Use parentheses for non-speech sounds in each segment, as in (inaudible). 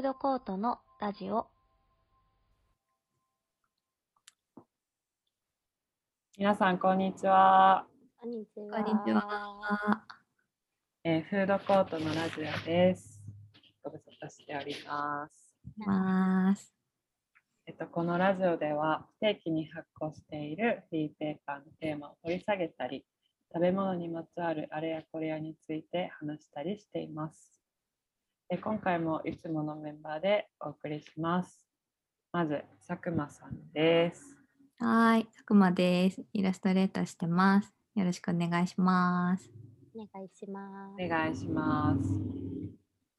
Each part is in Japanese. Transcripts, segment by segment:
ードコートのラジオ。皆さん、こんにちは。こんにちは。こんにちは。えーフードコートのラジオです。ご無沙汰しております。ます。えっと、このラジオでは、不定期に発行しているフリーペーパーのテーマを掘り下げたり、食べ物にまつわるあれやこれやについて話したりしています。で今回もいつものメンバーでお送りします。まず、佐久間さんです。はーい、佐久間です。イラストレーターしてます。よろしくお願いします。お願いします。お願いします。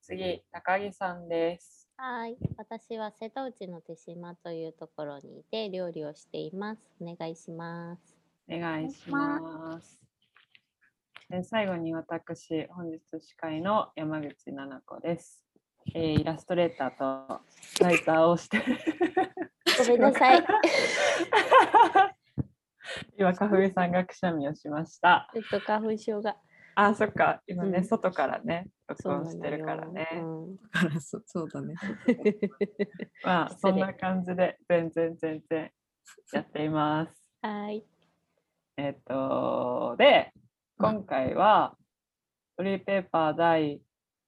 次、高木さんです。はい。私は瀬戸内の手島というところにいて料理をしています。お願いします。お願いします。で最後に私、本日司会の山口奈々子です。えーイラストレーターとライターをしてごめんなさい。(laughs) 今、かふみさんがくしゃみをしました。ちょっと花粉症が。あ、そっか、今ね、うん外からね、録音してるからね。よからそそうだね。(laughs) まあ、そんな感じで、全然全然やっています。うんはい。えっと、で、今回は、フリーペーパー第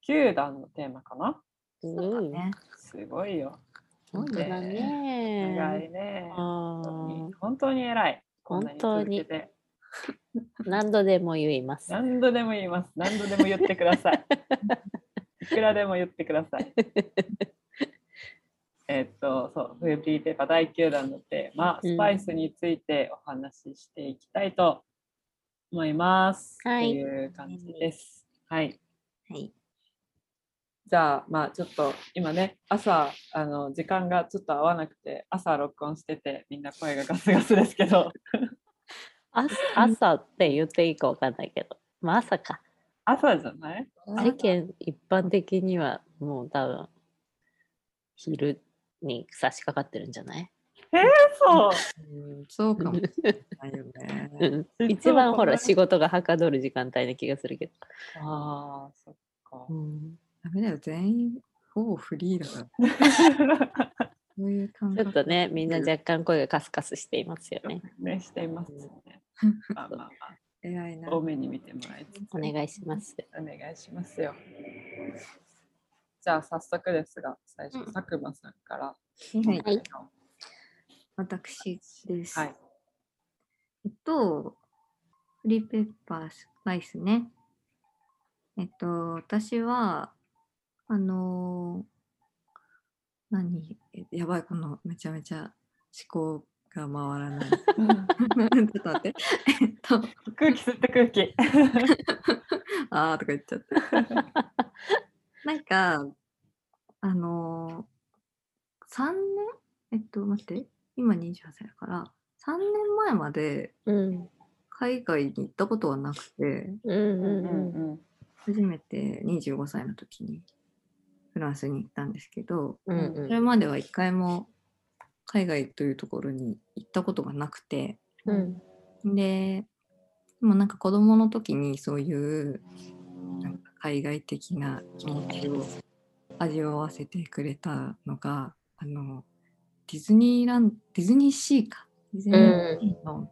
9弾のテーマかな？そうだね。すごいよ。そうだね。長いね。本当あに偉い。こんなに何度でも言います。何度でも言います。何度でも言ってください。(laughs) いくらでも言ってください。えっと、そう、フリーペーパー第9弾のテーマ、うんスパイスについてお話ししていきたいと思います。はいという感じです。はい。はい。じゃあ、まあちょっと今ね、朝、あの、時間がちょっと合わなくて、朝録音してて、みんな声がガスガスですけど、朝朝って言っていいかわかんないけど。まあ朝か。朝じゃない？世間一般的にはもう多分昼に差し掛かってるんじゃない、そう。うん、そうかもしれないよね。うん一番ほら仕事がはかどる時間帯な気がするけど。ああ、そっか。ダメだよ、全員ほぼフリーだから。そういう感ちょっとね、みんな若干声がカスカスしていますよね。ね、していますね。まあまあま偉いな。あ、多めに見てもらいつつ、お願いします。お願いしますよ。じゃあ、早速ですが、最初、うん佐久間さんから。はいはい私です。はい。えっと、フリーペーパースパイスね。えっと、私は、あのー何えやばい、このめちゃめちゃ思考が回らない。(laughs) ちょっと待って。えっと、空気吸って空気。(laughs) あーとか言っちゃった。なんか、あのー、3年？えっと、待って、今28歳だから、3年前までうん。海外に行ったことはなくて、うんうんうん。ん。初めて25歳の時にフランスに行ったんですけど、うんそれまでは一回も海外というところに行ったことがなくて、うん。で、でもなんか子供の時にそういうなんか海外的な気持ちを味わわせてくれたのが、あの、ディズニーランディズニーシーか。ディズニーシーの、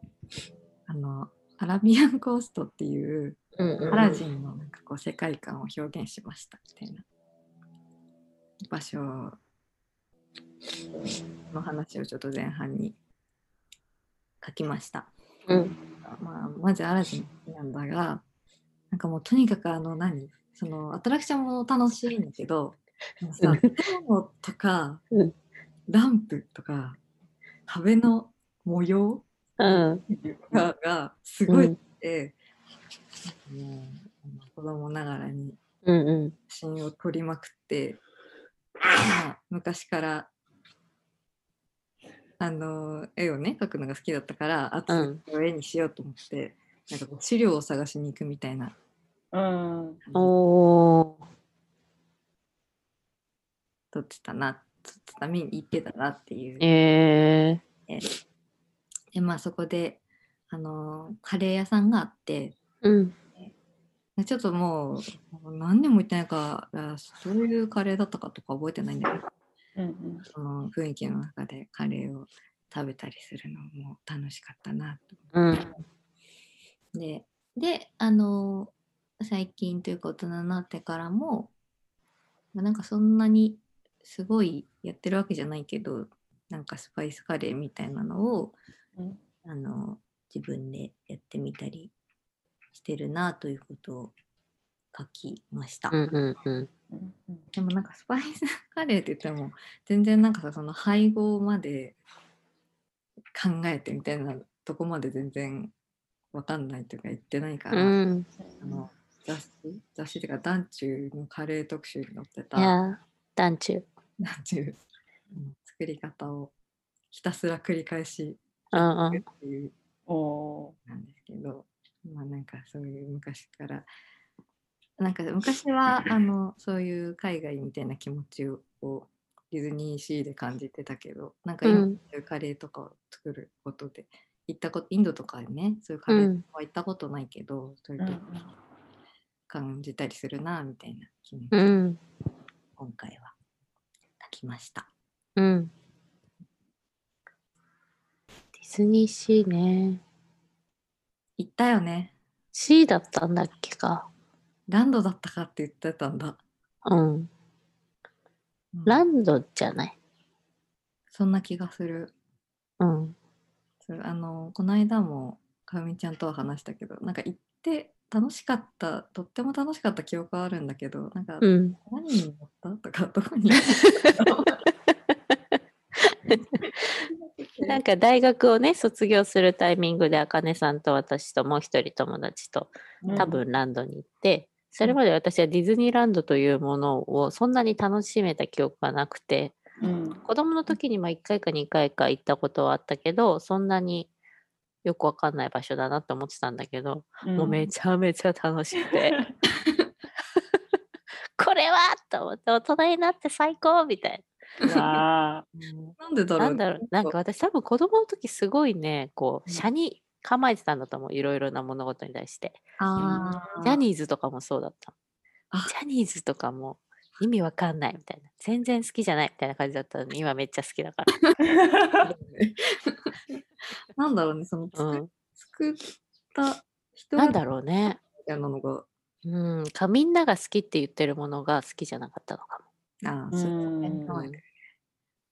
あの、アラビアンコーストっていう、うんアラジンのなんかこう世界観を表現しましたみたいな場所の話をちょっと前半に書きました。うん。まあ、まずアラジンなんだが、なんかもうとにかくあの何？そのアトラクションも楽しいんだけど、建物とかうん、ランプとか、壁の模様うん。ががすごいうんって、もうあの子供ながらにうんうん。写真を撮りまくって、まあ昔からあの絵をね描くのが好きだったからあとうん絵にしようと思って、なんかこう資料を探しに行くみたいなうん。おー。撮ってたな撮ってた見に行ってたなっていう。えでまあそこであのカレー屋さんがあってー。うん。ちょっともう何年も行ってないからどういうカレーだったかとか覚えてないんだけどうんうんその雰囲気の中でカレーを食べたりするのも楽しかったなとうん。で、で、あの、最近というか大人になってからも、まあなんかそんなにすごいやってるわけじゃないけど、なんかスパイスカレーみたいなのを、うんあの、自分でやってみたりしてるなということを書きました。うんうんうん。でもなんかスパイスカレーって言っても、全然なんかさ、その配合まで考えてみたいなとこまで全然わかんないとか言ってないから、うん。あの雑誌雑誌っていうか団中のカレー特集に載ってたいや、団中。団中の作り方をひたすら繰り返しうんうん。っていうおなんですけど、まあなんかそういう昔からなんか昔は (laughs) あのそういう海外みたいな気持ちをディズニーシーで感じてたけどなんか今うんそういうカレーとかを作ることで行ったことインドとかねそういうカレーうんは行ったことないけど、そういうーとこ感じたりするなみたいな気持ち、うん。今回は書きました。うん。ディズニーシーね。行ったよね。C だったんだっけか。ランドだったかって言ってたんだ。うん。うんランドじゃない。そんな気がする。うん。あのこの間もかみちゃんとは話したけどなんか行って楽しかったとっても楽しかった記憶はあるんだけどなんかうん。何に乗った？とかどこに？(laughs) なんか大学をね、卒業するタイミングで、あかねさんと私ともう一人友達とうん。多分ランドに行って、それまで私はディズニーランドというものをそん。なに楽しめた記憶がなくて、うん子供の時にまあ1回か2回か行ったことはあったけど、そんなによくわかんない場所だなって思ってたんだけど、もうめちゃめちゃ楽しくて、(laughs) これは！と思って大人になって最高！みたいな。(laughs) なんでだろう。なんだろう、なんか私多分子供の時すごいね、こう、うん。車に構えてたんだと思う、いろいろな物事に対して。ジャニーズとかもそうだった。あ。ジャニーズとかも意味わかんないみたいな。全然好きじゃないみたいな感じだったのに、今めっちゃ好きだから。(laughs) (laughs) なんだろうねそのう作,、ん、作った人なんだろうね。みたいなのがうん、かみんなが好きって言ってるものが好きじゃなかったのかも。ああうそうんね構えてる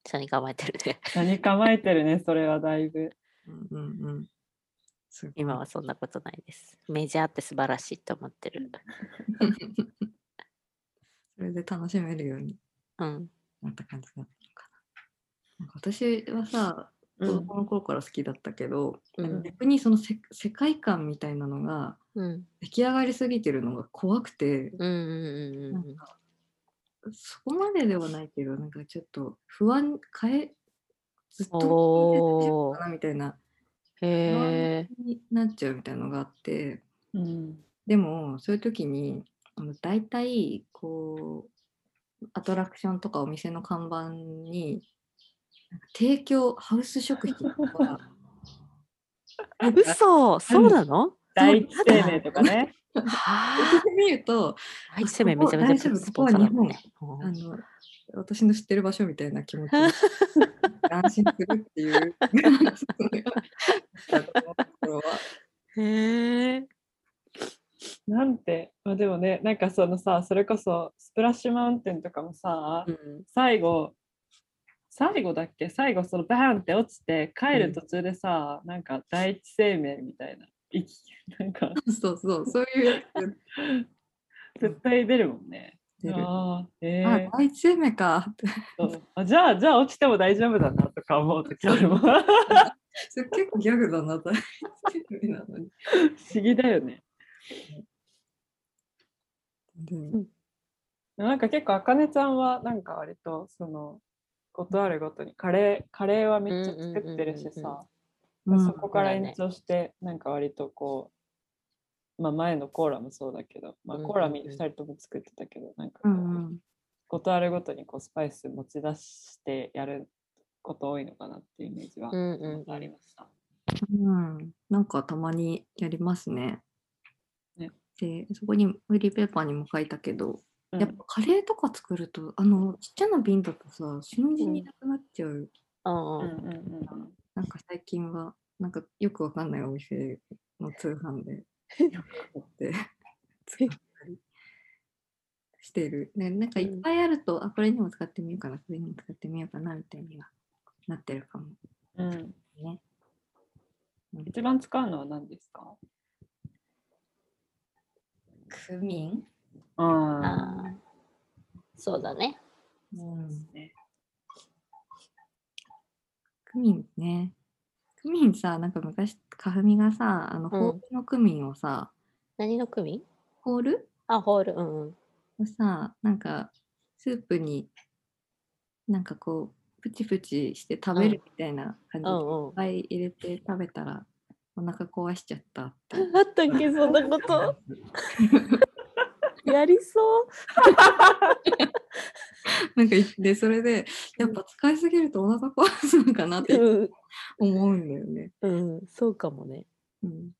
下に構えてるね。何構えてるねそれはだいぶうんうんう今はそんなことないです。メジャーって素晴らしいと思ってる。(laughs) それで楽しめるようにうん。なった感じだったのかな。なんか私はさ、子うん供の頃から好きだったけど、うん逆にそのせ世界観みたいなのがうん。出来上がりすぎてるのが怖くて、うんそこまでではないけど、なんかちょっと不安、変え、ずっとかなみたいな不。安になっちゃうみたいなのがあって、うんでもそういう時にあの大体こうアトラクションとかお店の看板に提供ハウス食品とか。(laughs) 嘘そうなの？第一生命とかね。はあ。見ると第一生命めちゃめちゃ大丈夫スポンサーだもんね。あの私の知ってる場所みたいな気持ちに (laughs) 安心するっていう。へえ。なんて、まあ、でもねなんかそのさそれこそスプラッシュマウンテンとかもさ、うん。最後最後だっけ？最後そのバーンって落ちて帰る途中でさ、なんか第一生命みたいな息 (laughs) なんか。そうそうそういうやつ。(laughs) 絶対出るもんね。あーえあー第一生命か。あじゃあじゃあ落ちても大丈夫だなとか思う時あるもん。不 (laughs) それ結構ギャグだな第一生命なのに。思議だよね。でなんか結構あかねちゃんはなんか割とそのことあるごとにカレーカレーはめっちゃ作ってるしうんうんうんさ、うんそこから延長してなんか割とこう、まあ、前のコーラもそうだけど、まあ、うんうんうん。コーラみ2人とも作ってたけどなんかこう、うんうん。ことあるごとにこうスパイス持ち出してやること多いのかなっていうイメージはうんうんありました。うん、なんかたまにやりますね。ね。でそこにフリーペーパーにも書いたけど、うんやっぱカレーとか作るとあのちっちゃな瓶だとさ瞬時になくなっちゃう、うんうんうん。うんうんなんか最近はなんかよくわかんないお店の通販で (laughs) よく買って (laughs) 使ったりしてる、ね、なんかいっぱいあると、あこれにも使ってみようかなこれにも使ってみようかなみたいにはなってるかも。うん。ね。一番使うのは何ですか？クミン、うんあーそうだね。うん、ねクミンねクミンさなんか昔かふみがさあのうんホールのクミンをさ、何のクミンホール？あ、ホール。うんうん。をさなんかスープになんかこうプチプチして食べるみたいな感じでいっうんうん。ぱい入れて食べたらお腹壊しちゃった (laughs) あったっけ、そんなこと。(laughs) やりそう。(laughs) なんかでそれでやっぱ使いすぎるとお腹壊すのかなってうん、思うんだよね。うん、そうかもね。うん、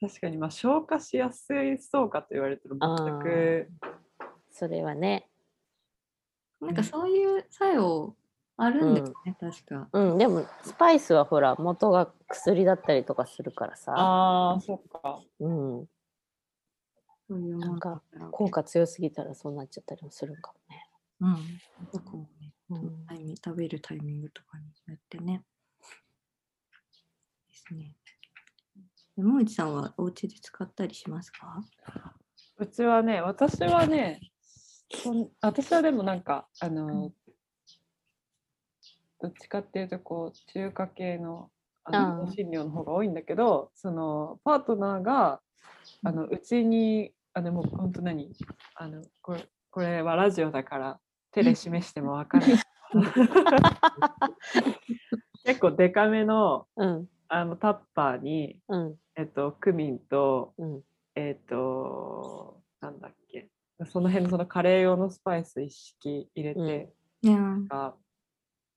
確かにまあ消化しやすいそうかと言われたら全くそれはね。なんかそういう作用あるんですね、確か。うん、でもスパイスはほら元が薬だったりとかするからさ。ああそっかうん、そういうなんか効果強すぎたらそうなっちゃったりもするんかもね。うん。どこもね、うんタイミング食べるタイミングとかによってね。ですね。山内さんはお家で使ったりしますか？うちはね私はね私はでもなんかあの、どっちかっていうとこう中華系のあの香辛料の方が多いんだけどそのパートナーがあのうちにあのもう本当何？あのこれこれはラジオだから手で示しても分かる (laughs) 結構デカめのうん、あのタッパーに、うん、えっと、クミンとうん。えっ、と、なんだっけ、その辺のそのカレー用のスパイス一式入れて、うん。なんか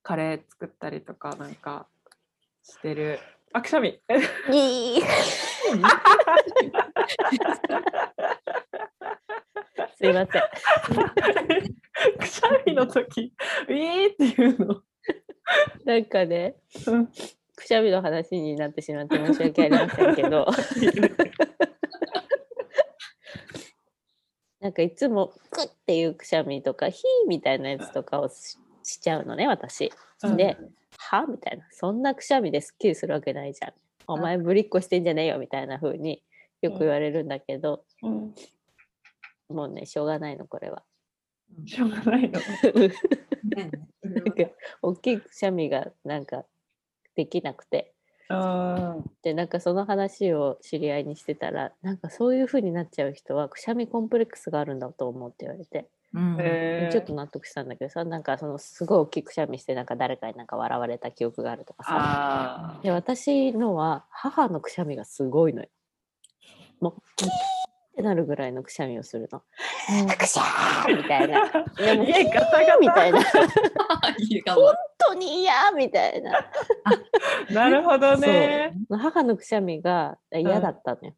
カレー作ったりとかなんかしてる。あ、くしゃみいい。すいません。くしゃみの時、ウィーっていうの。なんかねうん、くしゃみの話になってしまって申し訳ありませんけど、(laughs) なんかいつもクッっていうくしゃみとかヒーみたいなやつとかをししちゃうのね、私。で、は？みたいな。そんなくしゃみですっきりするわけないじゃん。お前ぶりっこしてんじゃねえよみたいな風によく言われるんだけど、うん、もうね、しょうがないの、これは。しょうがないの。(laughs) なんか大きいくしゃみがなんかできなくて。あでなんかその話を知り合いにしてたらなんかそういう風になっちゃう人はくしゃみコンプレックスがあるんだと思うって言われて、うん。ーえー、ちょっと納得したんだけどさなんかそのすごい大きいくしゃみしてなんか誰かになんか笑われた記憶があるとかさ。あで私のは母のくしゃみがすごいのよ。もうキーってなるぐらいのくしゃみをするの。くしゃーみたいな。(laughs) でも家ガタガタ。みたいな。(laughs) 本当に嫌みたいな。(laughs) なるほどね。母のくしゃみが嫌だったのよ、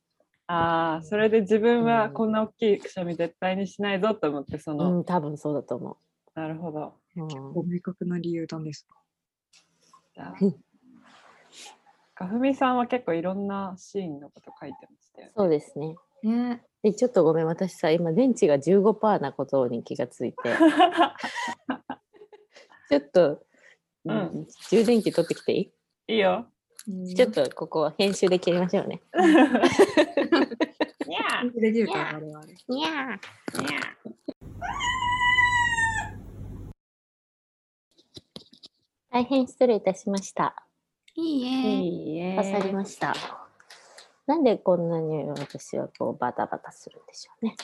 ああ、それで自分うん。はこんな大きいくしゃみ絶対にしないぞと思って、その、うん、多分そうだと思なるほど。う、うんご明確な理由なんですかじゃあうんかふみさんは結構いろんなシーンのこと書いてましたよね。そうですね。ね。で、ちょっとごめん、私さ、今、電池が15%なことに気がついて、(laughs) ちょっと、うんうん。充電器取ってきていい？いいよ。ちょっとここは編集で切りましょうね。にゃーできるか我々にゃーにゃ大変失礼いたしました。いいーえ。いいえ。刺さりました。なんでこんなに私はこうバタバタするんでしょうね。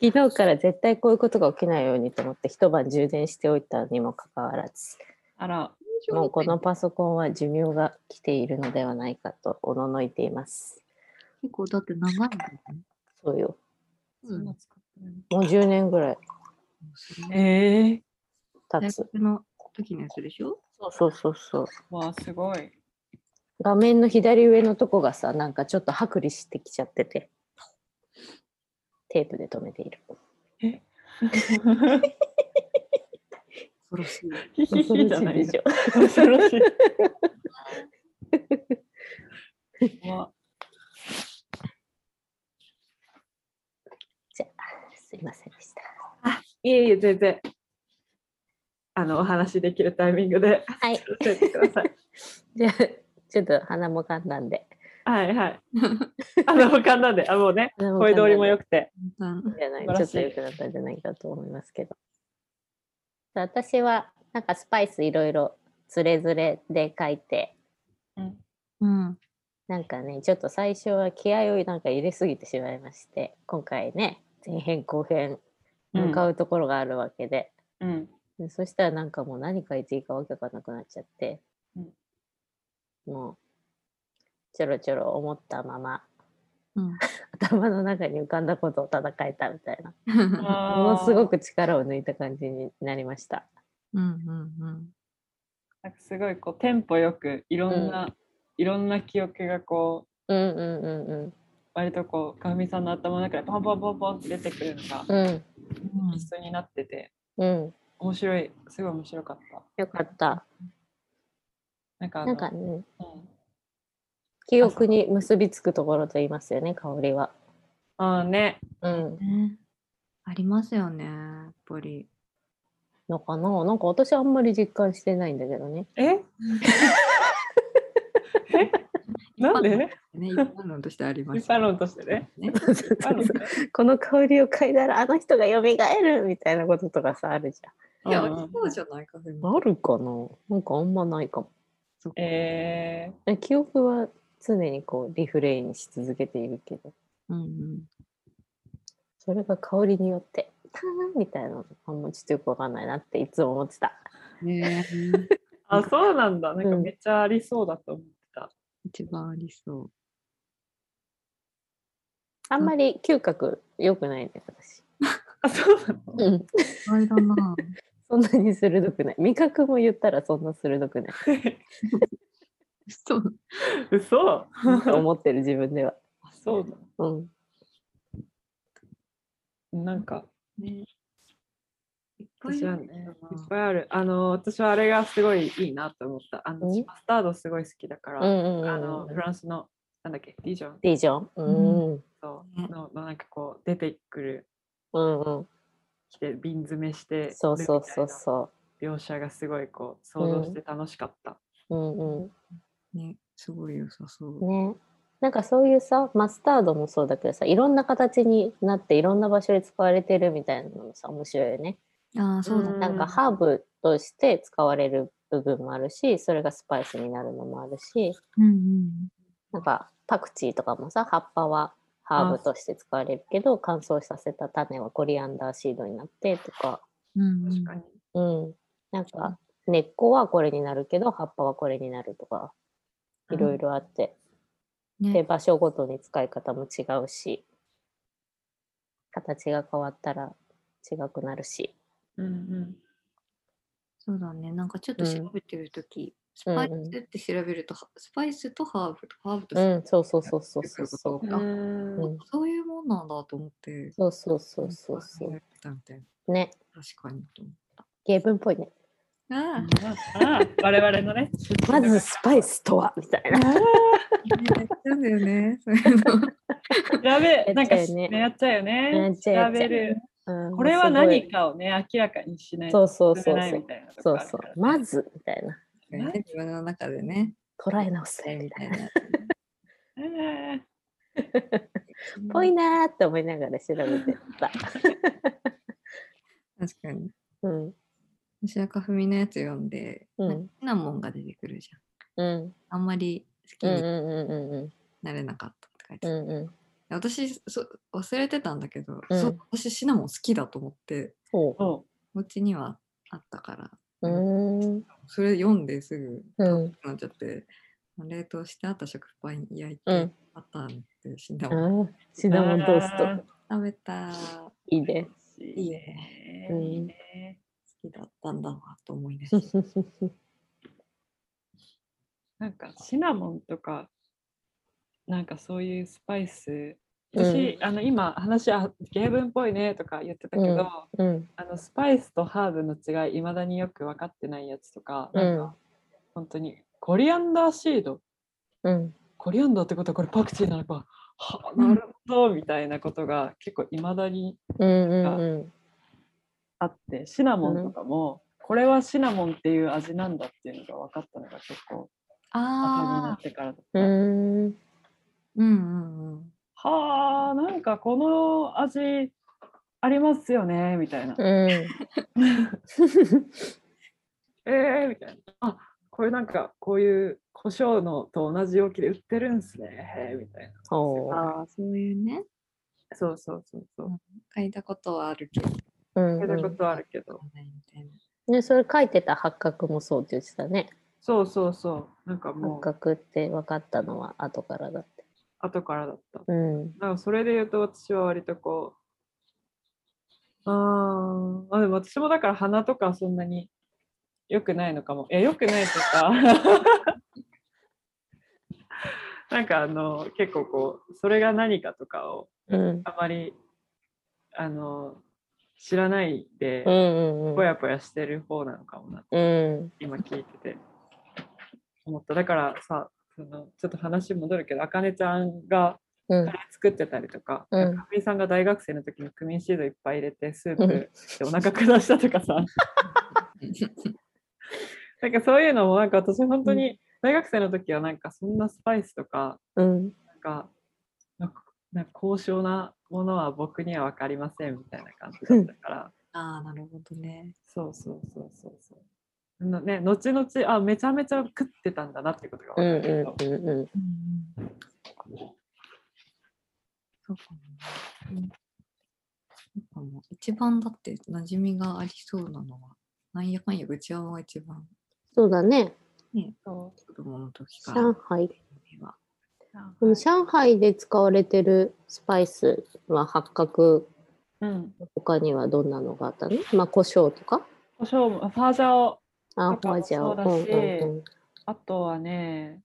昨日から絶対こういうことが起きないようにと思って一晩充電しておいたにもかかわらず、あら、もうこのパソコンは寿命が来ているのではないかとおののいています。結構だって長いんだよね。そうよ。そんな使ってるもう10年ぐらいええ経つ。大学の時のやつでしょ？そうそうそうそう。わあ、すごい。画面の左上のとこがさ、なんかちょっと剥離してきちゃってて、テープで留めている。(laughs) 恐ろしい。ヒヒヒじゃないでしょ。恐ろしい。怖っすいませんでした。いえいえ、全然。あの、お話できるタイミングではい。じゃあ、ちょっと鼻もかんだんで。はいはい。あの、他なんで、あ、もうね、声通りも良くて。うんじゃないちょっと良くなったんじゃないかと思いますけど。私はなんかスパイスいろいろつれづれで書いて。うん。なんかねちょっと最初は気合をなんか入れすぎてしまいまして。今回ね前編後編うん向かうところがあるわけで,うん。で、そしたらなんかもう何書いていいかわけわかんなくなっちゃって、うん。もうちょろちょろ思ったまま。うん。(laughs) 頭の中に浮かんだことをただ書いたみたいな。ものすごく力を抜いた感じになりました。うんうんなんかすごいこうテンポよくいろんな、いろんな記憶がこううんうんうんうん。割とこうかふみさんの頭の中でポンポンポンポンって出てくるのがうん。うん。一緒になっててうん。面白い。すごい面白かった。よかった。なんかなんかね、うん記憶に結びつくところと言いますよね、香りは。あーねうん。ね。ありますよね、やっぱり。のかな？なんか私あんまり実感してないんだけどね。え？(laughs) なんで？ね、一般論としてあります。一般論としてねこの香りを嗅いだらあの人が蘇るみたいなこととかさ、あるじいや、うんありそうじゃないか。あるかな？なんかあんまないかも。そっかええ記憶は常にこうリフレインし続けているけど、うんうん。それが香りによって、ターンみたいなのあんまちょっとよくわかんないなっていつも思ってた。ねえー、(laughs) あそうなんだなんかめっちゃありそうだと思ってた、一番ありそう。あんまり嗅覚良くないね、私。あそうなの？うん。あれだな。(laughs) そんなに鋭くない。味覚も言ったらそんな鋭くない。(laughs) そう。嘘。と思ってる自分では。あそうだうん。なんか。ね。いっぱいねいっぱいある。あの私はあれがすごいいいなと思った。あのうん？マスタードすごい好きだから、うんうんうんあのフランスのなんだっけ？ディジョン？ディジョン？うん。そう。ねののなんかこう出てくる。うんうん。来て瓶詰めしてそうそうそうるそみたいな描写がすごいこう想像して楽しかった、う。うん。うね、すごい良さそう。ん。ね。なんかそういうさ、マスタードもそうだけどさ、いろんな形になっていろんな場所で使われてるみたいなのもさ、面白いよね。ああ、そうだうんね。なんかハーブとして使われる部分もあるし、それがスパイスになるのもあるし、うんうん。なんかパクチーとかもさ葉っぱはハーブとして使われるけど乾燥させた種はコリアンダーシードになってとか、うんうん確かにうん、なんか根っこはこれになるけど葉っぱはこれになるとかいろいろあって、でね、場所ごとに使い方も違うし形が変わったら違くなるし、うんうん。そうだね。なんかちょっと調べてるとき、スうん。パイスって調べると、スパイスとハーブとハーブとうん、そうそうそうそうそう。そううそういうもんなんだと思って。そうそうそうそうそ。う。ね。確かにと思っ芸文っぽいね。た。ああ、ああ我々のねまずスパイスとはみたいなやっちゃうん。だよね。やべなん。かやっちゃうよねやっちゃうよね調べるうん。これは何かをね明らかにしないそうそうそうそうそうそうまずみたいなね自分の中でね。捉え直せみたいな。ぽいなーって思いながら調べてた。確かに。うん。私はかふみのやつ読んで、シナモンが出てくるじゃん。うん。あんまり好きにうんうんうんうん。なれなかったって書いてた。うんうん。私そ忘れてたんだけど、うん。そう私シナモン好きだと思ってお家にはあったから、うん。それ読んですぐうん。なっちゃって冷凍してあった食パン焼いて、うん。バター塗ってシナあモン。ーシナモントースあト。食べたいいね。ーいいね。うん。いいね好きだったんだわと思い出してなんかシナモンとかなんかそういうスパイス。私、あの今話はゲーブンっぽいねとか言ってたけど、うん。あのスパイスとハーブの違いいまだによく分かってないやつとか、なんか本当にコリアンダーシード。うん。コリアンダーってことはこれパクチーなのか。はあなるほどみたいなことが結構いまだにうんうんあってシナモンとかも、これはシナモンっていう味なんだっていうのが分かったのが結構後になああってからだった。うんうんうんうんはあなんかこの味ありますよねみたいな。うん (laughs) えーみたいな。あこれなんかこういう胡椒のと同じ容器で売ってるんすねみたいな。ほああそういうねそうそうそうそう。嗅いだことはあるけどううん聞いたことあるけど。ねそれ書いてた八角もそうって言ってたねそうそうそう。なんか八もう角って分かったのは後からだって後からだった。うんだからそれで言うと私は割とこう、あーあ、でも私もだから鼻とかはそんなに良くないのかも。いや、良くないとか、(laughs) なんかあの、結構こう、それが何かとかをうんあまり、あの、知らないでぽやぽやしてる方なのかもな、うん。今聞いてて。思った。だからさ、そのちょっと話戻るけど、あかねちゃんが、うん。カレー作ってたりとか、うん。かみさんが大学生の時にクミンシードいっぱい入れてスープでお腹下したとかさ。(laughs) なんかそういうのもなんか私本当に大学生の時はなんかそんなスパイスとかうん。なんかなんかなんか高尚なものは僕には分かりませんみたいな感じだったから。ああなるほどね。そうそうそうそう。そうのね後々あめちゃめちゃ食ってたんだなってことがうん分かるけど、うんうんうん。そうかも。ね。そうかも。一番だって馴染みがありそうなのは、なんやかんやうちわは一番。そうだね。そ子供の時から。上海。は。でも上海で使われてるスパイスは八角うん。他にはどんなのがあったの？まあ胡椒とか？胡椒もファージャオあとかもホワジャオそうだしうんうんあとはね、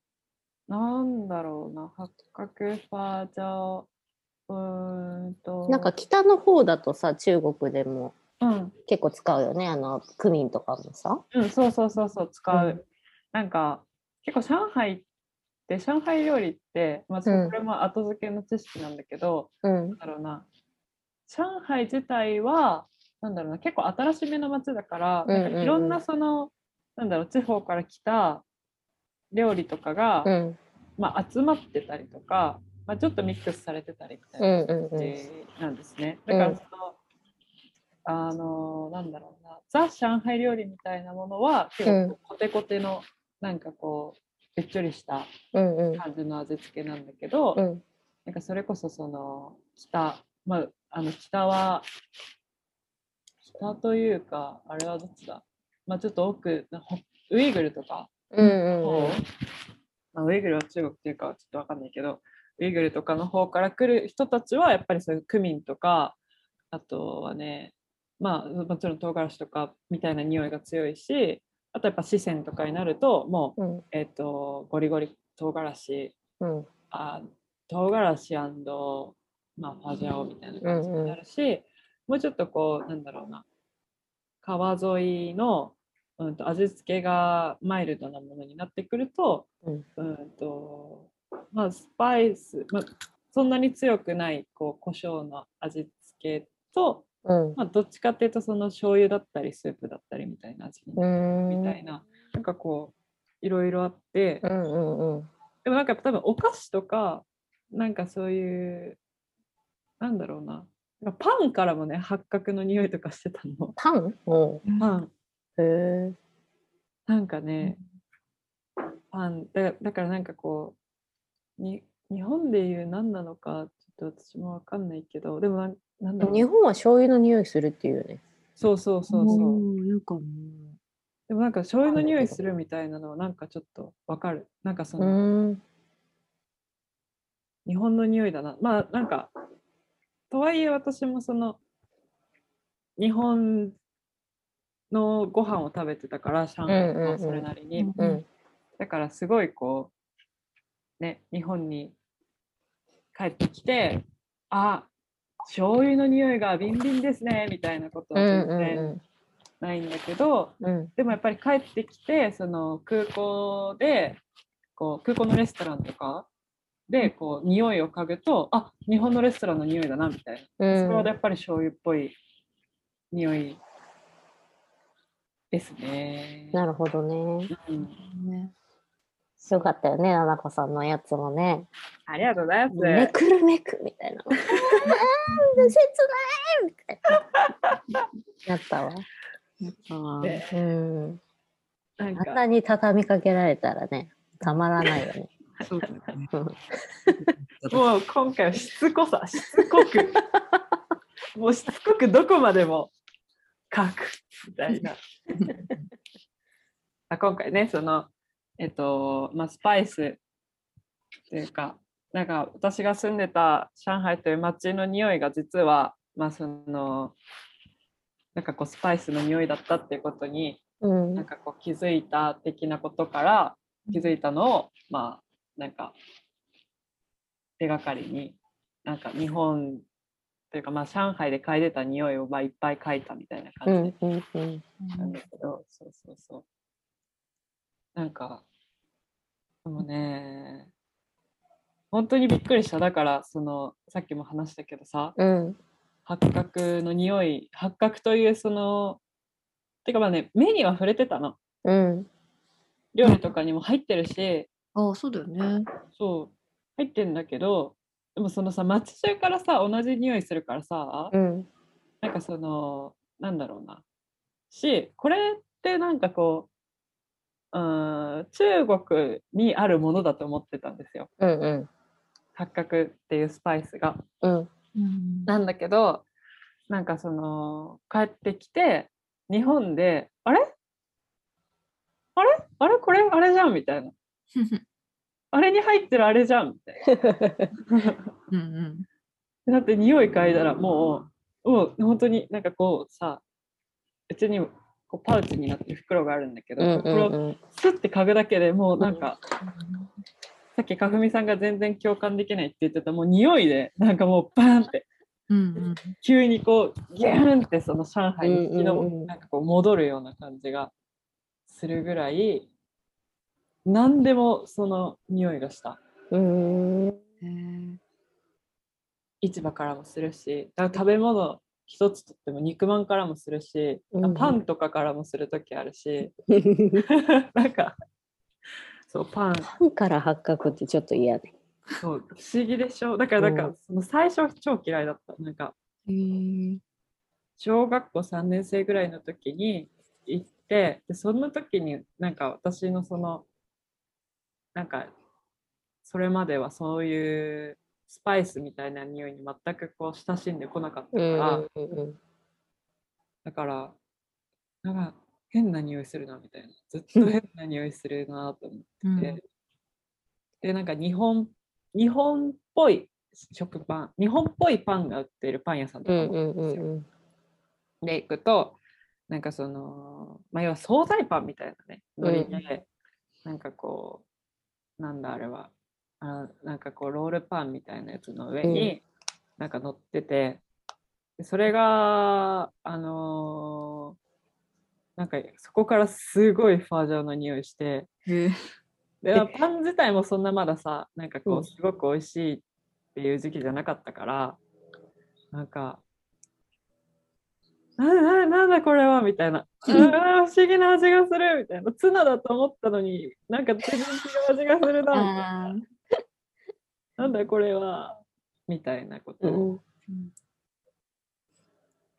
なんだろうな、八角ファージャオ、うーんと。うんなんか北の方だとさ中国でもうん、結構使うよね？あのクミンとかもさ。うん、そうそうそうそう、使う。うん。なんか、結構上海って、上海料理って、まあ、これも後付けの知識なんだけど、うん。なんだろうな、上海自体は、なんだろうな、結構新しめの街だから、いろんなその、なんだろう、地方から来た料理とかが、うん。まあ、集まってたりとか、まあ、ちょっとミックスされてたりみたいな感じなんですね。だからその、あのなんだろうなザ・上海料理みたいなものは結うん。構コテコテのなんかこうべっちょりしたうんうん。感じの味付けなんだけど、うん。なんかそれこそその北、まあ、あの北は北というかあれはどっちだ、まあ、ちょっと奥ウイグルとかうんうん方？まあ、ウイグルは中国っていうかちょっとわかんないけどウイグルとかの方から来る人たちはやっぱりそういうクミンとかあとはねまあもちろん唐辛子とかみたいな匂いが強いしあとやっぱ四川とかになるともう、うん。えっとゴリゴリ唐辛子うん。あ唐辛子まあ、ファジャオみたいな感じになるし、もうちょっとこうなんだろうな。川沿いの、うん、と味付けがマイルドなものになってくると,、うん。うんとまあ、スパイス、まあ、そんなに強くないこう胡椒の味付けと、うん。まあ、どっちかっていうとその醤油だったりスープだったりみたいな味みたいな、なんかこういろいろあって、うんうんうん。でもなんか多分お菓子とかなんかそういうなんだろうな。パンからもね八角の匂いとかしてたの。パン？うん。パン。へえ。なんかねパン。だだからなんかこうに日本でいう何なのかちょっと私もわかんないけどでもなんだろう。日本は醤油の匂いするっていうよね。そうそうそうそう。なんかも。でもなんか醤油の匂いするみたいなのはなんかちょっとわかる。なんかそうの、ん。日本の匂いだな。まあなんか、とはいえ私もその、日本のご飯を食べてたから、上海うんうんうん。はそれなりに。だからすごいこうね日本に帰ってきてあ醤油の匂いがビンビンですねみたいなことは全然ないんだけど、うんうんでもやっぱり帰ってきてその空港でこう空港のレストランとかでこう匂いを嗅ぐとあ日本のレストランの匂いだなみたいな、うんそれはやっぱり醤油っぽい匂いですね。なるほどね。うんねよかったよね、ななこさんのやつもね。ありがとうございます。めくるめくみたいな。切ないみたいな。なったわ。やっぱでうん。なんあんなかに畳みかけられたらね、たまらないよね。そうだよね。もう今回はしつこさ、しつこく、(laughs) もうしつこくどこまでも書くみたいな。あ今回ね、その、えっと、まあ、スパイスっていうか、なんか私が住んでた上海という街の匂いが実は、まあ、その、なんかこうスパイスの匂いだったっていうことにうん。なんかこう気づいた的なことから気づいたのをまあなんか手がかりになんか日本というかまあ上海で嗅いでた匂いをまあいっぱい嗅いたみたいなう感じんうんうん。なんだけど、そうそうそう。なんかでもね本当にびっくりした。だからそのさっきも話したけどさうん。八角の匂い八角というそのてかまあね目には触れてたの。うん。料理とかにも入ってるし。ああ、そうだよね。そう。入ってんだけどでもそのさ街中からさ同じ匂いするからさ、うん。なんかそのなんだろうな。しこれってなんかこううーん中国にあるものだと思ってたんですよ。うんうん八角っていうスパイスが。うん。うん。なんだけどなんかその帰ってきて日本であれ？あれ？あれ？これ？あれじゃんみたいな。(laughs) あれに入ってるあれじゃんみたいな。うんうん。(laughs) だって匂い嗅いだらもうもう本当になんかこうさうちにこうパウチになってる袋があるんだけど、うんこれをうん。スッて嗅ぐだけでもうなんか、さっきかふみさんが全然共感できないって言ってたもう匂いでなんかもうバーンって。うんうん。急にこうギューンってその上海に引きの、なんかこう戻るような感じがするぐらい何でもその匂いがした。うん市場からもするしだから食べ物一つとっても肉まんからもするし、うんパンとかからもする時あるし。(laughs) (laughs) なんかそうパン。パンから八角ってちょっと嫌ね。そう不思議でしょ？だからなんか、う。んその最初超嫌いだった。なんか小学校3年生ぐらいの時に行ってでその時になんか私のそのなんかそれまではそういうスパイスみたいな匂いに全くこう親しんでこなかったから、だからなんか変な匂いするなみたいな。ずっと変な匂いするなと思って、うん。でなんか日本日本っぽい食パン日本っぽいパンが売ってるパン屋さんとかもうんうんうあるんですよ。んうんで行くとなんかその、まあ、要は惣菜パンみたいなねノリで、なんかこうなんだあれはあなんかこうロールパンみたいなやつの上になんか乗ってて、でそれがあのーなんかそこからすごいファージョンの匂いして。でまあパン自体もそんなまださなんかこうすごく美味しいっていう時期じゃなかったからなんかなななんだこれは？みたいな。不思議な味がするみたいなツナだと思ったのになんか全然違う味がするなみたいなんだこれは？みたいなことをうん。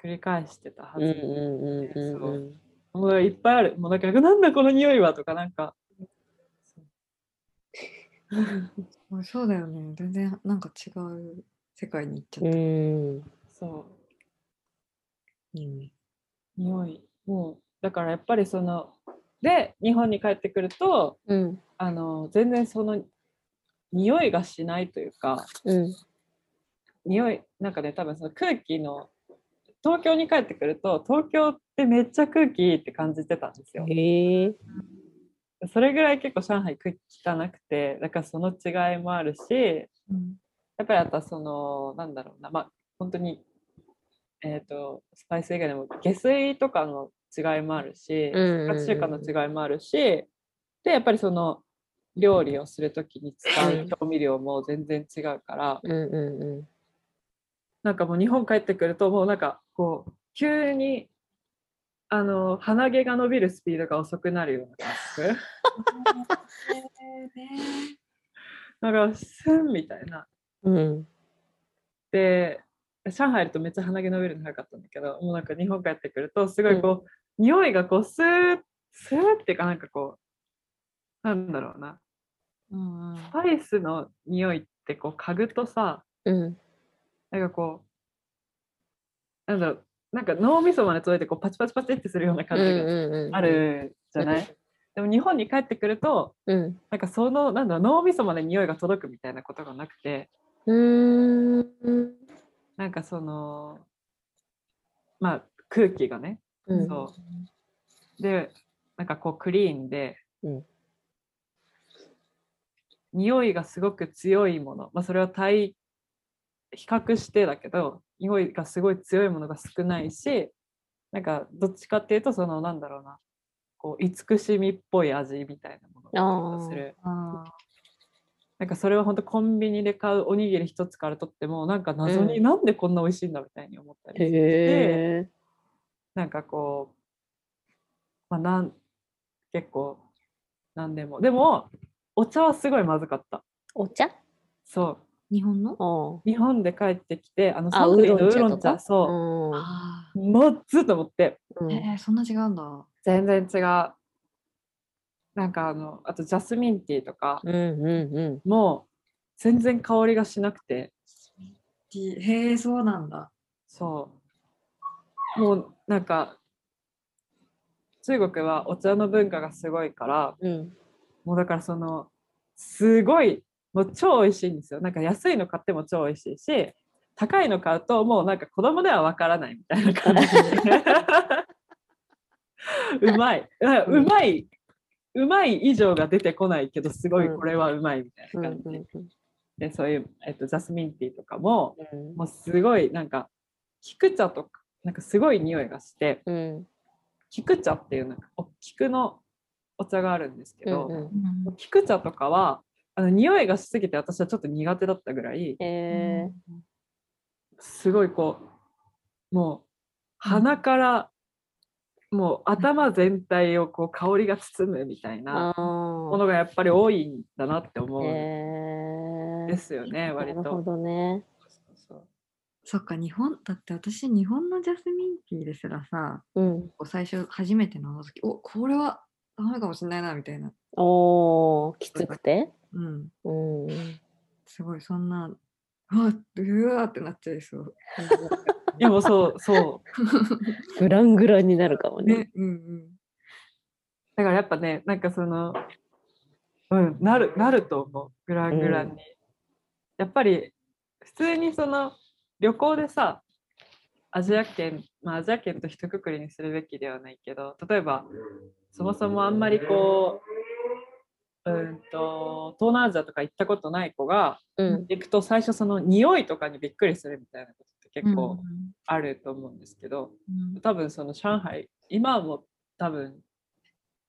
繰り返してたはうんず、うんうんうんもういっぱいある。もうだからなんだこの匂いはとかなんか。あそうだよね。全然なんか違う世界に行っちゃうった、ん。そう。うん。匂い。もうだからやっぱりそので日本に帰ってくるとうん。あの全然その匂いがしないというかうん。匂いなんかね多分その空気の東京に帰ってくると東京ってめっちゃ空気いいって感じてたんですよ。そそれぐらい結構上海空気汚くてだからその違いもあるしうん。やっぱりあとはそのなんだろうなまあ本当にえっ、とスパイス以外でも下水とかの違いもあるし生活習慣の違いもあるしでやっぱりその料理をする時に使う調味料も全然違うからうんうんうん。なんかもう日本帰ってくるともうなんかこう急にあの鼻毛が伸びるスピードが遅くなるような感覚なんかスンみたいな。うん。で上海いるとめっちゃ鼻毛伸びるの早かったんだけどもうなんか日本帰ってくるとすごいこう、匂いがこうスーッスーッっていうかなんかこうなんだろうな。うんうん。スパイスの匂いってこう嗅ぐとさうん。なんかこうなんだろうなんか脳みそまで届いてこうパチパチパチってするような感じがあるじゃない、でも日本に帰ってくるとうん。なんかそのなんだ脳みそまで匂いが届くみたいなことがなくて。うん。なんかそのまあ空気がね。うん。そう。でなんかこうクリーンで、うん。匂いがすごく強いもの、まあ、それは対比較してだけど匂いがすごい強いものが少ないしなんかどっちかっていうとそのなんだろうなこう慈しみっぽい味みたいなものがする。あなんかそれは本当コンビニで買うおにぎり一つからとってもなんか謎にうん。なんでこんな美味しいんだみたいに思ったりして、なんかこう、まあ、なん結構なんでも。でもお茶はすごいまずかった。お茶？そー日本の？日本で帰ってきてあのあサントリーのウウーロン茶そう。もっつと思って。うえーそんな違うんだ。全然違う。なんかあのあとジャスミンティーとか。うんうんうん。もう全然香りがしなくて。へえ、そうなんだ。そう。もうなんか中国はお茶の文化がすごいから。うん。もうだからそのすごいもう超美味しいんですよ。なんか安いの買っても超美味しいし高いの買うともうなんか子供ではわからないみたいな感じで。(laughs) うまい。うまい。うまい以上が出てこないけどすごいうん。これはうまいみたいうんな感じうんでそういう、えっと、ジャスミンティーとかもうん。もうすごいなんか菊茶とかなんかすごい匂いがしてうん。菊茶っていうなんかお菊のお茶があるんですけど、うんうんうん。菊茶とかはあの匂いがしすぎて私はちょっと苦手だったぐらいえすごいこうもう鼻からもう頭全体をこう香りが包むみたいー、なあものがやっぱり多いんだなって思ーう。んえー。ですよね、割と。なるほどね。そっか、日本、だって私、日本のジャスミンティーですらさ、うん。こう最初初めて飲んだ時、おこれはダメかもしれないな、みたいな。おーきつくて？うん。うんすごい、そんな、うわうわーってなっちゃいそう。(laughs) いやもうそうそうグラングランになるかもねね、うんうん。だからやっぱねなんかそのうんなるなると思うグラングランに、やっぱり普通にその旅行でさアジア圏まあアジア圏と一括りにするべきではないけど例えばそもそもあんまりこううんと東南アジアとか行ったことない子がうん。行くと最初その匂いとかにびっくりするみたいなことって結構うん。あると思うんですけど、うん。多分その上海今はもう多分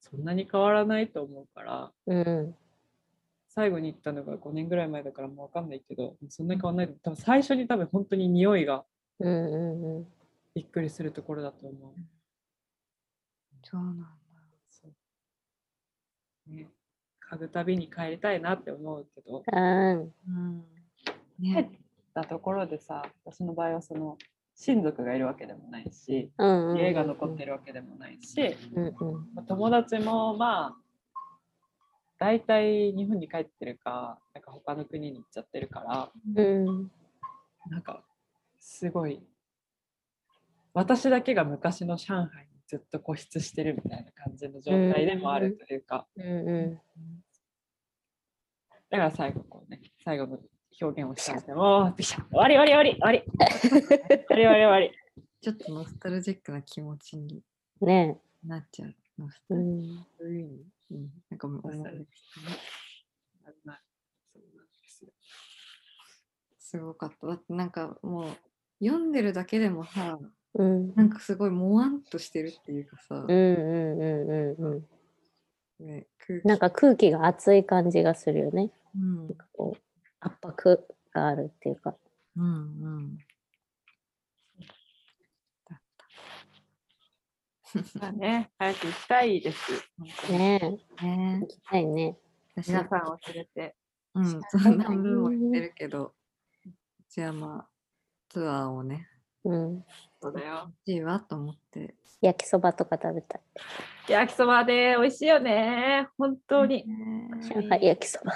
そんなに変わらないと思うからうん。最後に行ったのが5年ぐらい前だからもう分かんないけどそんなに変わらない多分最初に多分本当に匂いがびっくりするところだと思う。そうなんだ。そう。ね、嗅ぐたびに帰りたいなって思うけど。うん。帰っね、たところでさ私の場合はその親族がいるわけでもないしうんうん家が残ってるわけでもないし、うんうん。まあ友達もまあ大体日本に帰ってるかなんか他の国に行っちゃってるからうん。なんかすごい私だけが昔の上海にずっと固執してるみたいな感じの状態でもあるというか、うんうん、だから最後こうね最後の表現をしたんでもう終わり終わり終わり終わり。終わり終わり。ちょっとノスタルジックな気持ちにね。なっちゃう、ね、ノスタルジック、うん、なんかもうノっタゃジすごかった。なんかもう読んでるだけでもさうん。なんかすごいもわんとしてるっていうかさうん、うんうんうんうん。ね、空気なんか空気が熱い感じがするよね。うん、こう圧迫があるっていうか。うん、うん。だね、早く行きたいです。ねえ、ね行きたいね。私皆さんを連れて。うん、そんな分も言ってるけど、じゃあまあ、ツアーをね、うん。そうだよ。欲しいわと思って。焼きそばとか食べたい。焼きそばで美味しいよね。本当に。上海焼きそば。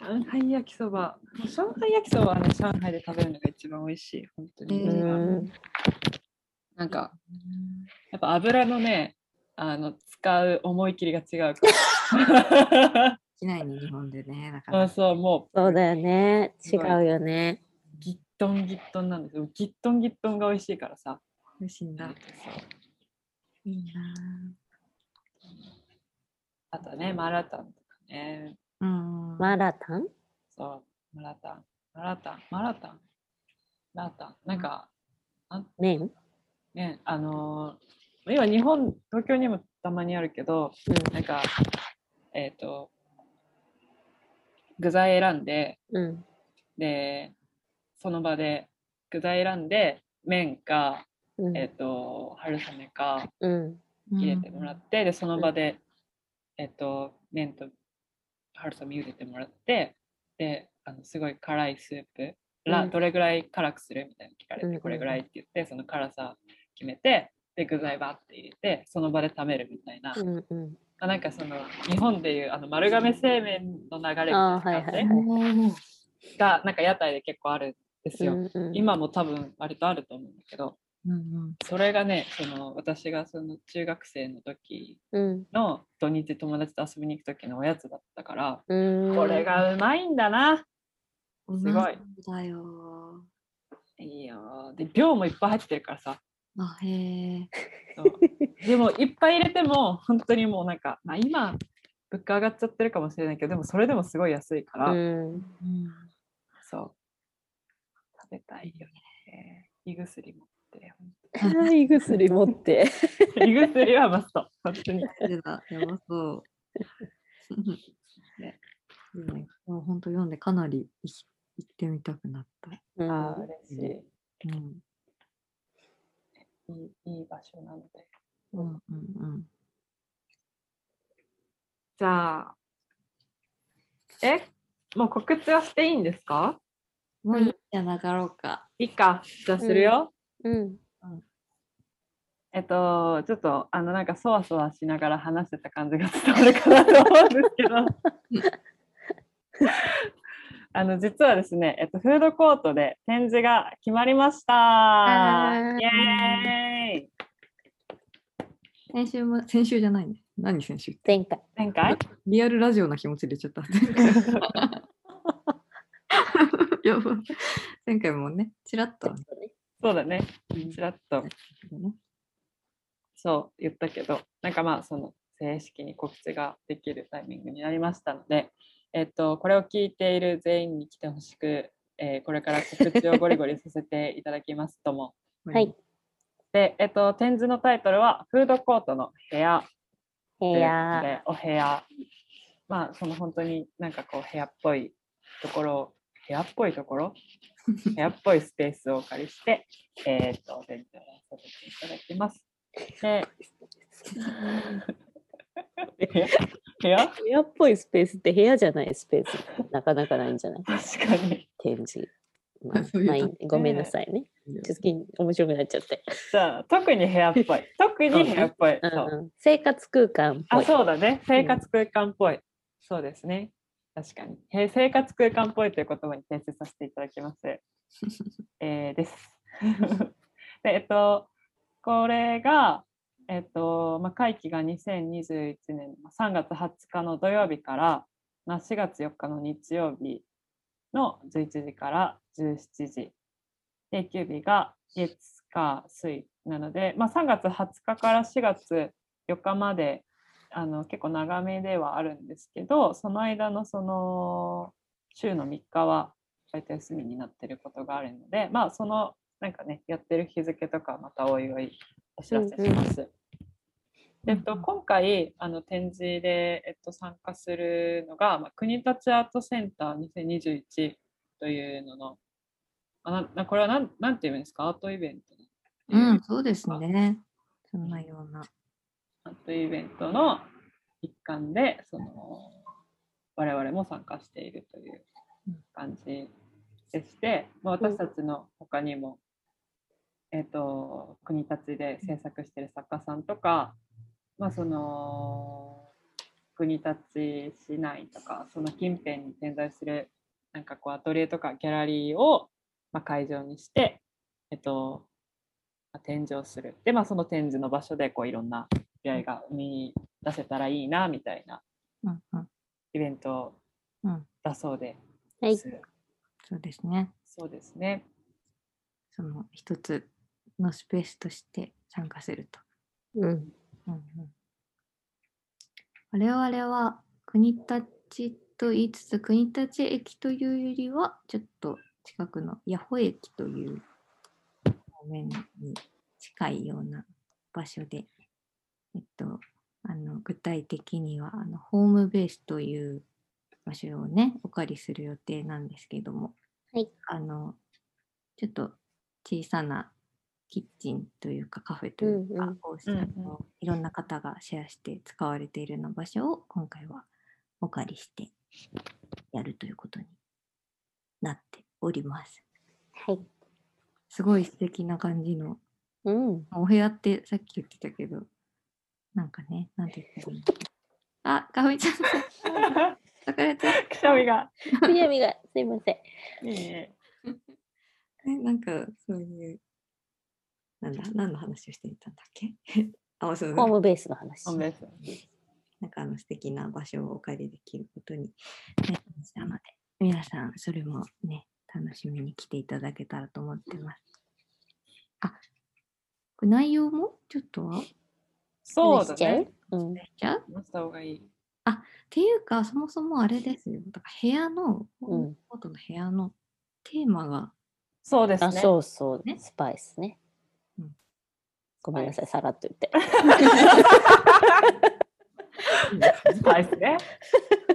上海焼きそば。もう上海焼きそばはね、上海で食べるのが一番美味しい。本当に。なんか、やっぱ油のね、あの使う思い切りが違うから。できないね、日本でね。だから。そうそう、もそうだよね。違うよね。うギットンギットンなんですよ。ギットンギットンが美味しいからさ。美味しいんだ。いいなあとね、マラタンとかね。ぁ。うん。マラタン？そう、マラタン。マラタン。マラタン。マラタン。なんか、麺？ね、あのー今日本、東京にもたまにあるけど、うなんか、えっ、と、具材選んで、ん。うん。で、その場で具材選んで、麺か、うん。えっ、と、春雨かうん。入れてもらって、で、その場で、えっ、と、麺と春雨茹でてもらって、で、あのすごい辛いスープ、らうんどれぐらい辛くするみたいなの聞かれて、これぐらいって言って、その辛さ決めて、で、具材バーって入れて、その場で食べるみたいな、うんうん。あなんかその、日本でいうあの丸亀製麺の流れみたいな感じが、なんか屋台で結構あるんですよ。うんうん、今も多分割とあると思うんだけど、うんうん。それがね、その私がその中学生の時うん。の土日友達と遊びに行く時のおやつだったから、うん。これがうまいんだな。すすごい。だよいいよ。で、量もいっぱい入ってるからさ。あ、へえ。でも、いっぱい入れても、本当にもうなんか、まあ、今、物価上がっちゃってるかもしれないけど、でもそれでもすごい安いから、うん。うん。そう。食べたいよね。胃薬持って。胃薬持って。胃薬はマスト。本当に。やばそう。ねいいね。もう本当読んでかなり行ってみたくなった。うんああ、嬉しうん。い。いいいい場所なので。うんうんうん。じゃあ、え、もう告知はしていいんですか？もういいんじゃなかろうか。いいか。じゃあするよ。うん。えっと、ちょっと、あの、なんか、そわそわしながら話してた感じが伝わるかなと思うんですけど。(laughs) あの、実はですね、えっと、フードコートで展示が決まりました。ーイエーイ先週も、先週じゃないね。何先週って。前回。前回？リアルラジオな気持ちでちゃった。やば前回もね、ちらっと。そうだね。ちらっと、ねそう言ったけど、なんかまあ、その、正式に告知ができるタイミングになりましたので、えっと、これを聞いている全員に来てほしく、えーこれから告知をゴリゴリさせていただきますとも。はい。で、えっと、展示のタイトルは、フードコートの部屋部屋。で、お部屋。まあ、その本当になんかこう、部屋っぽいところ、部屋っぽいところ、(laughs) 部屋っぽいスペースをお借りして、えっと、展示をさせていただきます。で、(laughs) 部屋？部 (laughs) 屋部屋っぽいスペースって部屋じゃないスペースなかなかないんじゃない？確かに。展示。まあまあいいごめんなさいね。ちょっと気に面白くなっちゃって。じゃあ、特に部屋っぽい。特に部屋っぽい。うん生活空間っぽあ、い。そうだね。生活空間っぽい。そうですね。確かに。へ生活空間っぽいという言葉に訂正させていただきます。(laughs) えーです。(laughs) で、えっと、これが、えっと、まあ、会期が2021年まあ3月20日の土曜日から、まあ、4月4日の日曜日の11時から17時。定休日が月、火、水なので、まあ、3月20日から4月4日まであの結構長めではあるんですけどその間のその週の3日は大体休みになってることがあるので、まあそのなんかねやってる日付とかはまたおいおいお知らせします。でえっと、今回あの展示で、えっと、参加するのが、まあ、国立アートセンター2021というののあななこれはなんなんていうんですか？アートイベントうん、そうですね。そんなような。アートイベントの一環でその我々も参加しているという感じでして、まあ、私たちの他にも、えー、と国立で制作している作家さんとか、まあ、その国立市内とかその近辺に点在するなんかこうアトリエとかギャラリーを、まあ、会場にして、えっと展示をするで、まあ、その展示の場所でこういろんな出会いが生み出せたらいいなみたいなうんうんイベントうん、だそうではい。す。そうですね。そうですね。その一つのスペースとして参加すると。うん。うんうん、我々は国立と言いつつ国立駅というよりはちょっと近くの八穂駅という方面に近いような場所で、えっと、あの具体的にはあのホームベースという場所をねお借りする予定なんですけども、はいあのちょっと小さなキッチンというかカフェというか、うんうんこうしたうんうんあのいろんな方がシェアして使われているような場所を今回はお借りしてやるということになっております。はい。すごい素敵な感じのうん。お部屋ってさっき言ってたけどなんかねなんて言ったらいいの？あかふみちゃん (laughs) さかれてくしゃみが。くしゃみが、すいません。え (laughs) なんかそういうなんだ何の話をしていたんだっけ？(laughs) あそうホームベースの話。本です。なんかあの素敵な場所をお借りできることになりましたので、皆さんそれもね、楽しみに来ていただけたらと思ってます。あ、内容もちょっとは？そうだ話しちゃう？ね。うん。じゃあっ話した方がいい。ていうか、そもそもあれですよ。だから部屋の、うんコートの部屋のテーマが、そうですね。あ、そうそうね。スパイスねうん。ごめんなさい、さらっと言って。(laughs) スパイスね。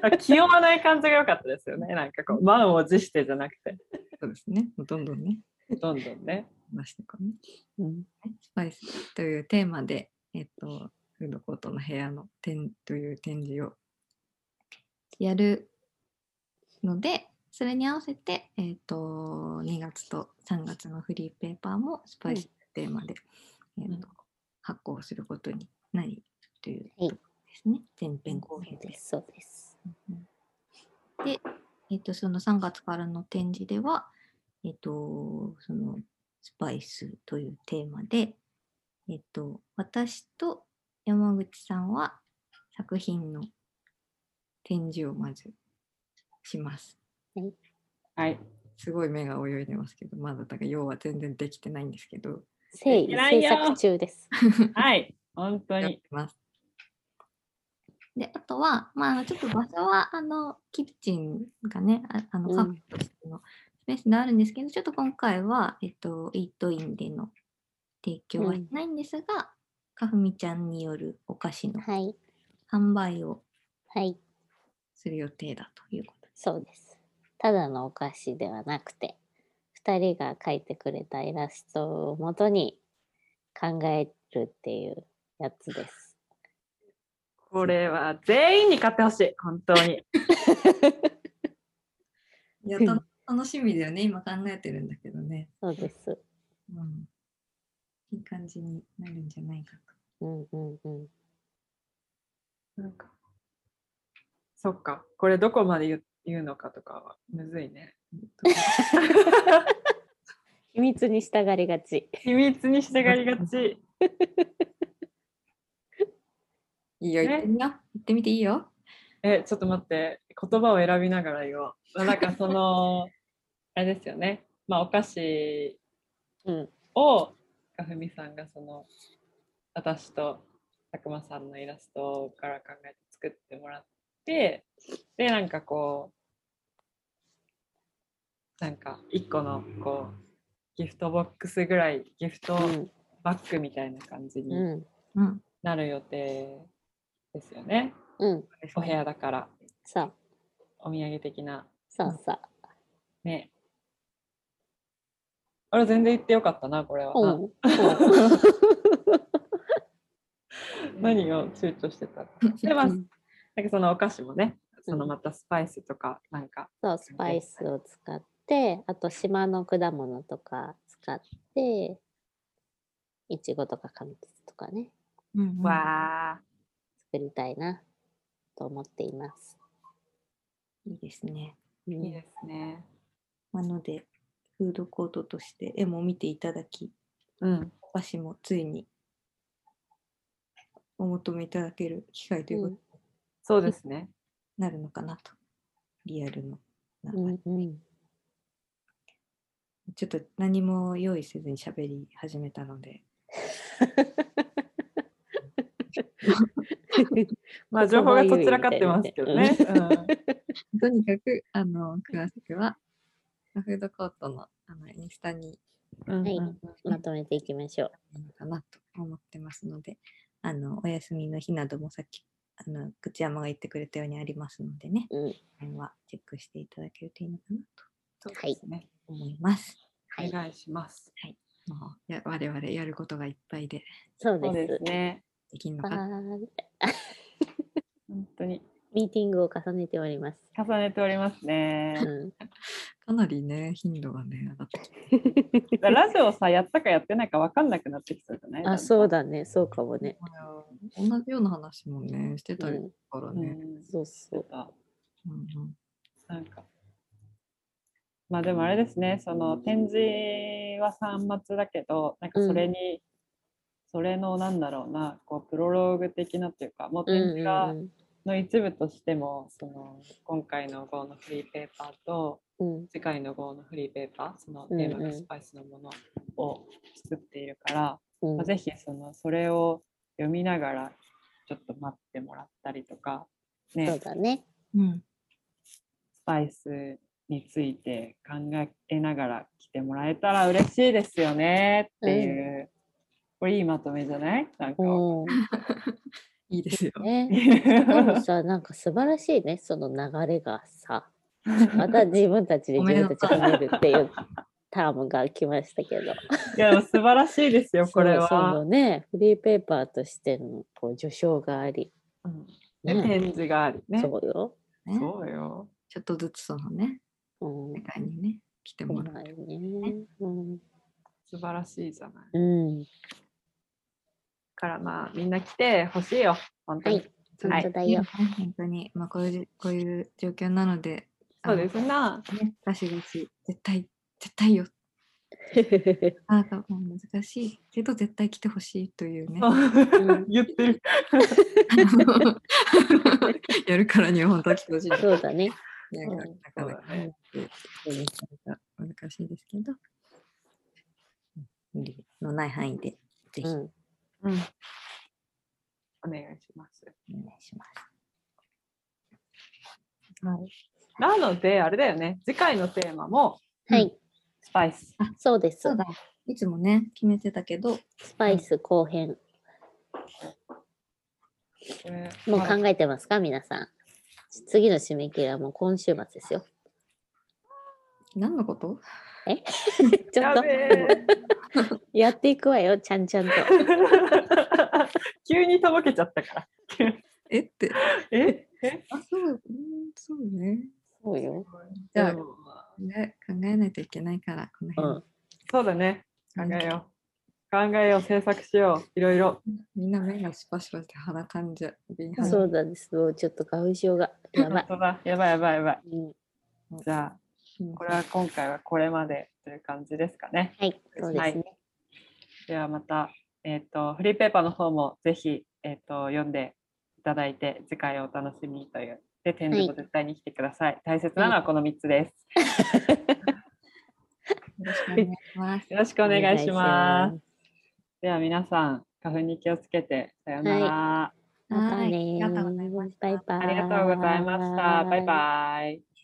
(laughs) 気負わない感じが良かったですよね。なんかこう、満を持してじゃなくて、そうですね。どんどんね、どんどんね。話していこうね。うん。スパイスというテーマで、えっと、フードコートの部屋の展という展示をやるので、それに合わせて、えっと、2月と3月のフリーペーパーもスパイステーマで、えっと発行することになりというはいところですね。前編後編で。です。そうです。うんで、えっと、その3月からの展示では、えっと、そのスパイスというテーマで、えっと、私と山口さんは作品の展示をまずします。はい。すごい目が泳いでますけど、まだだから要は全然できてないんですけど、制作中です。(laughs) はい。本当やってに。ます。で、あとは、まあ、ちょっと場所は、あの、キッチンがね、ああの、うんカフェとしてのスペースであるんですけど、ちょっと今回は、えっと、イートインでの提供はしないんですが、かふみちゃんによるお菓子のはい。販売をはい。する予定だということです。そうです。ただのお菓子ではなくて、2人が描いてくれたイラストをもとに考えるっていうやつです。これは全員に買ってほしい。本当に。(laughs) いや、た楽しみだよね。今考えてるんだけどね。そうです。うん。いい感じになるんじゃないかと。うんうんうん。なんか。そっか。これどこまで言う言うのかとかはむずいね。(laughs) 秘密に従りがち。秘密にしてがりがち。いいよ、行ってみよう。行ってみていいよ。え、ちょっと待って。言葉を選びながら言おう。まあなんかその、(laughs) あれですよね。まあお菓子うん。をかふみさんがその私とたくまさんのイラストから考えて作ってもらってでなんかこなんか1個のこうギフトボックスぐらいギフトうんバッグみたいな感じに。なる予定ですよね。うん。お部屋だから。そう。お土産的な。そうそう。ね。あれ全然言ってよかったなこれは。な。うん。(laughs) 何を躊躇してた？のでまあなんかそのお菓子もねそのまたスパイスとかなんか。そうスパイスを使ってあと島の果物とか使っていちごとか柑橘とかね。うんうん。わあ作りたいなと思っています。いいですね。うんいいですね。なので、フードコートとして絵も見ていただき、うん。お菓子もついにお求めいただける機会ということにそうですね。なるのかなと。リアルの。なんかうんうんちょっと何も用意せずに喋り始めたので、(laughs) まあ情報がとっちらかってますけどね。とにかく、あの、詳しくは、フードコートのあのインスタにうんはいうんまとめていきましょう。いいのかなと思ってますので、あの、お休みの日などもさっき、あの、口山が言ってくれたようにありますのでね、うん、はチェックしていただけるといいのかなそうですね。と思います。はいお願いします。もうや我々やることがいっぱいでそうで。すね。できるのわか。ー本当にミーティングを重ねております。重ねておりますね。うん、かなりね、頻度がね、上がってきて。ラジオさ、やったかやってないか分かんなくなってきそうじゃない？あ、そうだね、そうかもね。同じような話もね、してたりうんからね。うん。そうそう。だうんうんなんか。まあでもあれですね、その展示は3末だけど、なんかそれに、それのなんだろうな、こうプロローグ的なっていうか、もううん展示が、うん。の一部としても、その今回の GO のフリーペーパーと、うん。次回の GO のフリーペーパー、そのテーマがスパイスのものを作っているから、うん。まあ、ぜひそのそれを読みながらちょっと待ってもらったりとか、そうね、だね。うん。スパイスについて考えながら来てもらえたら嬉しいですよねっていう、これいいまとめじゃない？なんか。うん。(laughs) いいですよ。ね。しかもさ、なんか素晴らしいね、(laughs) その流れがさ、(laughs) また自分たちで自分たち褒めるっていうタームが来ましたけど。いや素晴らしいですよこれそうそは。のね、フリーペーパーとしてのこう受賞があり、うんねで展示がありね。そうよ。ね、そうよ。ちょっとずつそのね、うん世。界にね、来てもらう。うまいね。うん。素晴らしいじゃない。うん。からまあみんな来てほしいよ本当に。はい本当だよ。本当に、まあ、こういうじこういう状況なので、そうですな。ガシガシ、絶対、絶対よ。(laughs) なんかもう難しいけど、絶対来てほしいというね。ん言ってる。(laughs) やるからには本当は来てほしい。そうだね。なんかうんなかなかそうだね難しいですけど、無理のない範囲で、ぜひおうん。うん。お願いします。願いします。はい。なのであれだよね。次回のテーマもはい。スパイス。そうですそう。だ、いつもね、決めてたけど、スパイス後編。これもう考えてますか？皆さん。次の締め切りはもう今週末ですよ。何のこと？(laughs) ちょっと (laughs) やっていくわよ、ちゃんちゃんと。(laughs) 急にとぼけちゃったから。えって。ええ？あ、そう、うん、そうね。そうよ。じゃあね、考えないといけないから、このう辺。ん。そうだね。考えよう。考えよう、制作しよう。いろいろ。みんな目がスパスパして鼻かんじゃそうなんです。もうちょっと花粉症が。やばい。やばいやばいやばい。うんじゃあ、うんこれは今回はこれまでという感じですかね。はい、そうですね。ではまた、えっ、と、フリーペーパーの方もぜひ、えっ、と、読んでいただいて、次回をお楽しみにという。で、展示も絶対に来てください。大切なのはこの3つです。よろしくお願いします。よろしくお願いします。す。では皆さん、花粉に気をつけて、さようなら。またはいねありがとうございましたバイバイ。ありがとうございました。バイバイ。